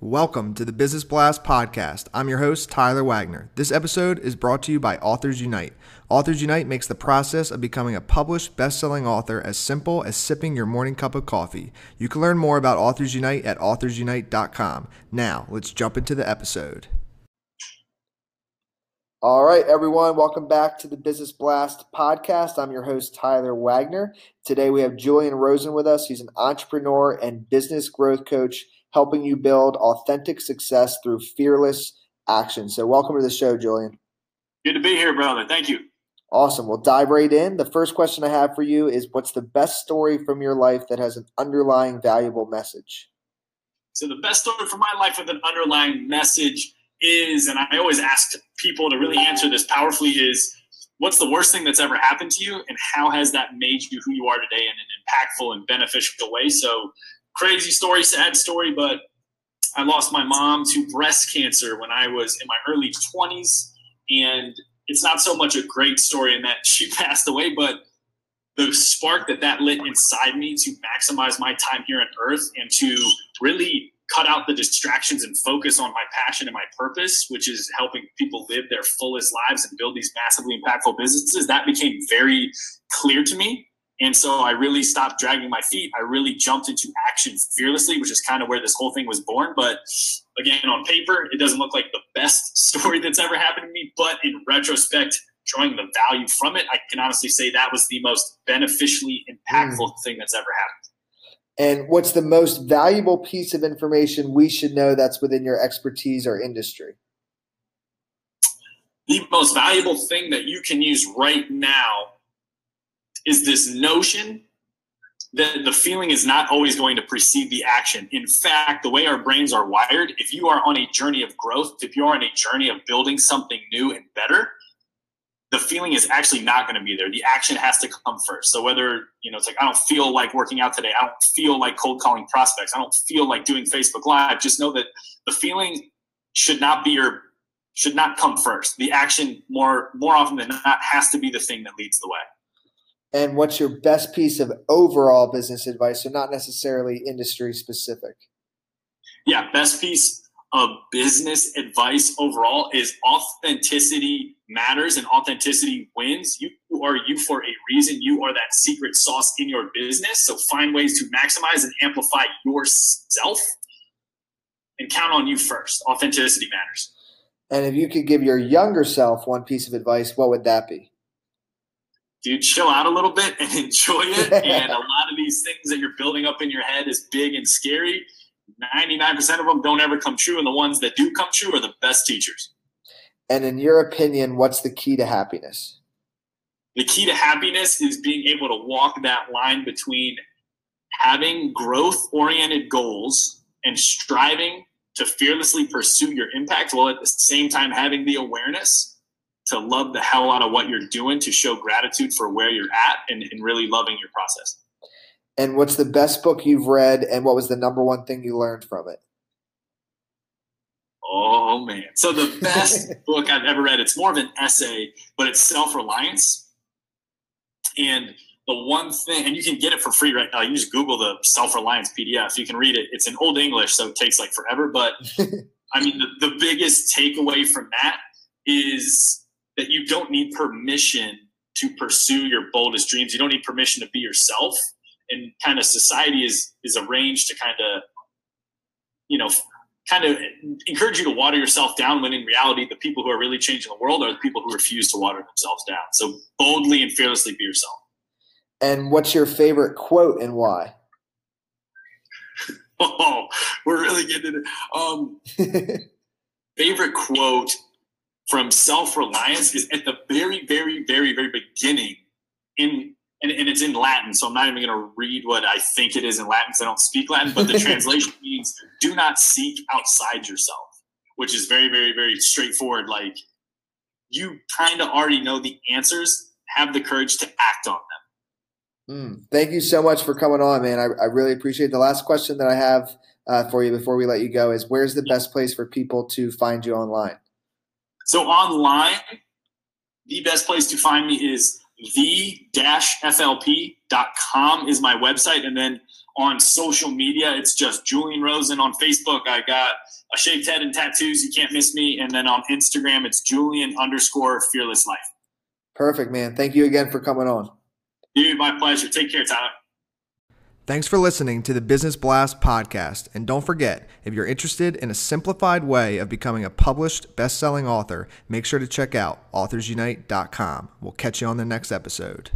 Welcome to the Business Blast podcast. I'm your host, Tyler Wagner. This episode is brought to you by Authors Unite. Authors Unite makes the process of becoming a published best-selling author as simple as sipping your morning cup of coffee. You can learn more about Authors Unite at authorsunite.com. Now, let's jump into the episode. All right, everyone, welcome back to the Business Blast podcast. I'm your host, Tyler Wagner. Today we have Julian Rosen with us. He's an entrepreneur and business growth coach helping you build authentic success through fearless action. So, welcome to the show, Julian. Good to be here, brother. Thank you. Awesome. We'll dive right in. The first question I have for you is What's the best story from your life that has an underlying valuable message? So, the best story from my life with an underlying message is, and I always ask people to really answer this powerfully, is what's the worst thing that's ever happened to you, and how has that made you who you are today in an impactful and beneficial way? So, crazy story, sad story, but I lost my mom to breast cancer when I was in my early 20s. And it's not so much a great story in that she passed away, but the spark that that lit inside me to maximize my time here on earth and to really cut out the distractions and focus on my passion and my purpose, which is helping people live their fullest lives and build these massively impactful businesses, that became very clear to me. And so I really stopped dragging my feet. I really jumped into action fearlessly, which is kind of where this whole thing was born. But again, on paper, it doesn't look like the best story that's ever happened to me. But in retrospect, drawing the value from it, I can honestly say that was the most beneficially impactful mm. thing that's ever happened. And what's the most valuable piece of information we should know that's within your expertise or industry? The most valuable thing that you can use right now is this notion that the feeling is not always going to precede the action. In fact, the way our brains are wired, if you are on a journey of growth, if you are on a journey of building something new and better, the feeling is actually not going to be there. The action has to come first. So whether, you know, it's like, I don't feel like working out today. I don't feel like cold calling prospects. I don't feel like doing Facebook live. Just know that the feeling should not be your, should not come first. The action more, more often than not has to be the thing that leads the way and what's your best piece of overall business advice so not necessarily industry specific? Yeah best piece of business advice overall is authenticity matters and authenticity wins. You are you for a reason? You are that secret sauce in your business. So find ways to maximize and amplify yourself and count on you first. Authenticity matters. And if you could give your younger self one piece of advice what would that be dude, chill out a little bit and enjoy it. and a lot of these things that you're building up in your head is big and scary. 99% of them don't ever come true. And the ones that do come true are the best teachers. And in your opinion, what's the key to happiness? The key to happiness is being able to walk that line between having growth oriented goals and striving to fearlessly pursue your impact while at the same time having the awareness to love the hell out of what you're doing, to show gratitude for where you're at, and, and really loving your process. And what's the best book you've read, and what was the number one thing you learned from it? Oh man! So the best book I've ever read. It's more of an essay, but it's self reliance. And the one thing, and you can get it for free right now. You just Google the self reliance PDF. You can read it. It's in old English, so it takes like forever. But I mean, the, the biggest takeaway from that is that you don't need permission to pursue your boldest dreams. You don't need permission to be yourself. And kind of society is is arranged to kind of, you know, kind of encourage you to water yourself down when in reality the people who are really changing the world are the people who refuse to water themselves down. So boldly and fearlessly be yourself. And what's your favorite quote and why? oh, we're really getting it. Um, favorite quote from self-reliance is at the very, very, very, very beginning in and, and it's in Latin, so I'm not even going to read what I think it is in Latin because I don't speak Latin. But the translation means "do not seek outside yourself," which is very, very, very straightforward. Like you kind of already know the answers. Have the courage to act on them. Mm, thank you so much for coming on, man. I, I really appreciate it. The last question that I have uh, for you before we let you go is: Where's the best place for people to find you online? So online, the best place to find me is the-flp.com is my website. And then on social media, it's just Julian Rosen on Facebook. I got a shaved head and tattoos. You can't miss me. And then on Instagram, it's Julian underscore fearless life. Perfect, man. Thank you again for coming on. Dude, my pleasure. Take care, Tyler. Thanks for listening to the Business Blast podcast. And don't forget, if you're interested in a simplified way of becoming a published best selling author, make sure to check out authorsunite.com. We'll catch you on the next episode.